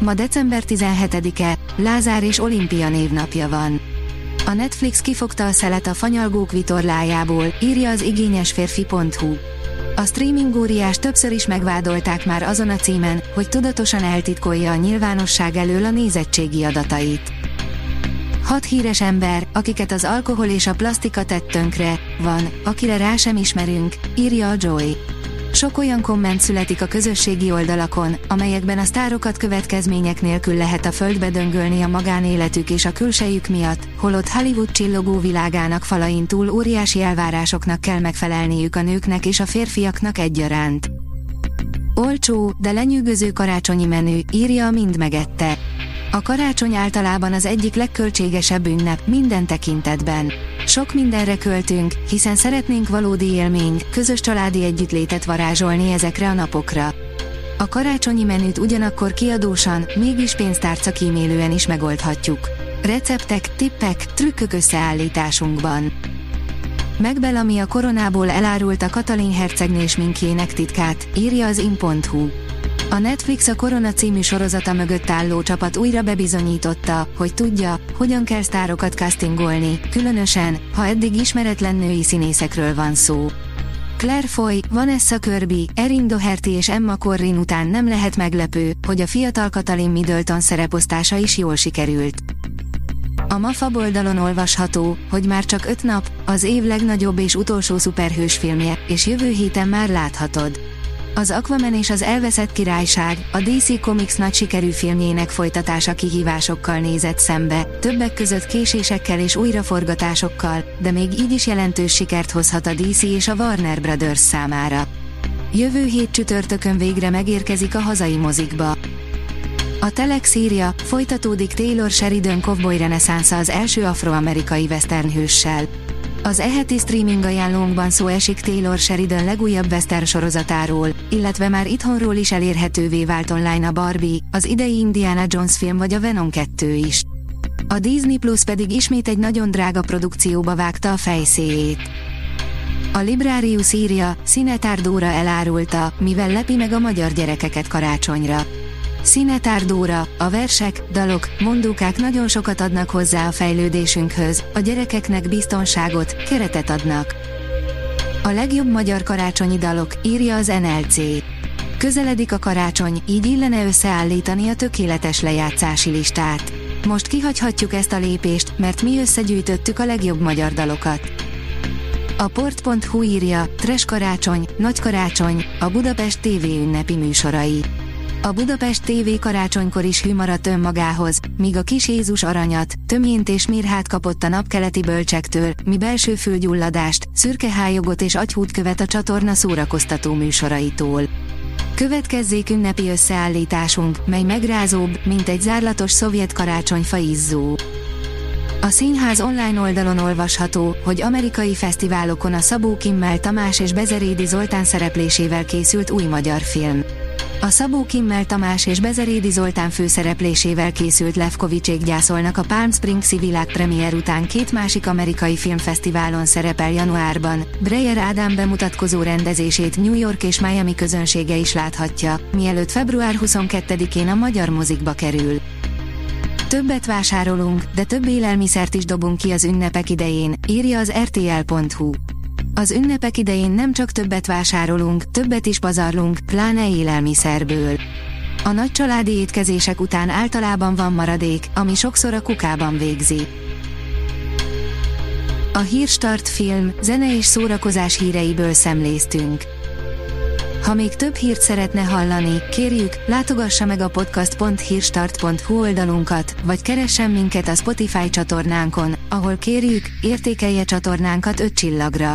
Ma december 17-e, Lázár és Olimpia névnapja van. A Netflix kifogta a szelet a fanyalgók vitorlájából, írja az igényesférfi.hu. A streaming óriás többször is megvádolták már azon a címen, hogy tudatosan eltitkolja a nyilvánosság elől a nézettségi adatait. Hat híres ember, akiket az alkohol és a plastika tett tönkre, van, akire rá sem ismerünk, írja a Joy. Sok olyan komment születik a közösségi oldalakon, amelyekben a sztárokat következmények nélkül lehet a földbe döngölni a magánéletük és a külsejük miatt, holott Hollywood csillogó világának falain túl óriási elvárásoknak kell megfelelniük a nőknek és a férfiaknak egyaránt. Olcsó, de lenyűgöző karácsonyi menü, írja a Mind megette. A karácsony általában az egyik legköltségesebb ünnep minden tekintetben. Sok mindenre költünk, hiszen szeretnénk valódi élményt, közös családi együttlétet varázsolni ezekre a napokra. A karácsonyi menüt ugyanakkor kiadósan, mégis pénztárca kímélően is megoldhatjuk. Receptek, tippek, trükkök összeállításunkban. Megbelami a koronából elárult a Katalin hercegnő minkjének titkát, írja az in.hu. A Netflix a Korona című sorozata mögött álló csapat újra bebizonyította, hogy tudja, hogyan kell sztárokat castingolni, különösen, ha eddig ismeretlen női színészekről van szó. Claire Foy, Vanessa Kirby, Erin Doherty és Emma Corrin után nem lehet meglepő, hogy a fiatal Katalin Middleton szereposztása is jól sikerült. A MAFA oldalon olvasható, hogy már csak öt nap, az év legnagyobb és utolsó szuperhős filmje, és jövő héten már láthatod. Az Aquaman és az Elveszett Királyság, a DC Comics nagy sikerű filmjének folytatása kihívásokkal nézett szembe, többek között késésekkel és újraforgatásokkal, de még így is jelentős sikert hozhat a DC és a Warner Brothers számára. Jövő hét csütörtökön végre megérkezik a hazai mozikba. A Telex írja, folytatódik Taylor Sheridan Cowboy reneszánsza az első afroamerikai western hőssel. Az eheti streaming ajánlónkban szó esik Taylor Sheridan legújabb western sorozatáról, illetve már itthonról is elérhetővé vált online a Barbie, az idei Indiana Jones film vagy a Venom 2 is. A Disney Plus pedig ismét egy nagyon drága produkcióba vágta a fejszéjét. A Librarius írja, Színetár Dóra elárulta, mivel lepi meg a magyar gyerekeket karácsonyra. Színetár Dóra, a versek, dalok, mondókák nagyon sokat adnak hozzá a fejlődésünkhöz, a gyerekeknek biztonságot, keretet adnak. A legjobb magyar karácsonyi dalok, írja az NLC. Közeledik a karácsony, így illene összeállítani a tökéletes lejátszási listát. Most kihagyhatjuk ezt a lépést, mert mi összegyűjtöttük a legjobb magyar dalokat. A port.hu írja, Tres karácsony, Nagy karácsony, a Budapest TV ünnepi műsorai. A Budapest TV karácsonykor is hű maradt önmagához, míg a kis Jézus aranyat, tömjént és mirhát kapott a napkeleti bölcsektől, mi belső fülgyulladást, szürke hályogot és agyhút követ a csatorna szórakoztató műsoraitól. Következzék ünnepi összeállításunk, mely megrázóbb, mint egy zárlatos szovjet karácsonyfa izzó. A színház online oldalon olvasható, hogy amerikai fesztiválokon a Szabó Kimmel Tamás és Bezerédi Zoltán szereplésével készült új magyar film. A Szabó Kimmel Tamás és Bezerédi Zoltán főszereplésével készült Levkovicsék gyászolnak a Palm Springs-i világpremier után két másik amerikai filmfesztiválon szerepel januárban. Breyer Ádám bemutatkozó rendezését New York és Miami közönsége is láthatja, mielőtt február 22-én a magyar mozikba kerül. Többet vásárolunk, de több élelmiszert is dobunk ki az ünnepek idején, írja az rtl.hu. Az ünnepek idején nem csak többet vásárolunk, többet is pazarlunk, pláne élelmiszerből. A nagy családi étkezések után általában van maradék, ami sokszor a kukában végzi. A Hírstart film, zene és szórakozás híreiből szemléztünk. Ha még több hírt szeretne hallani, kérjük, látogassa meg a podcast.hírstart.hu oldalunkat, vagy keressen minket a Spotify csatornánkon, ahol kérjük, értékelje csatornánkat 5 csillagra.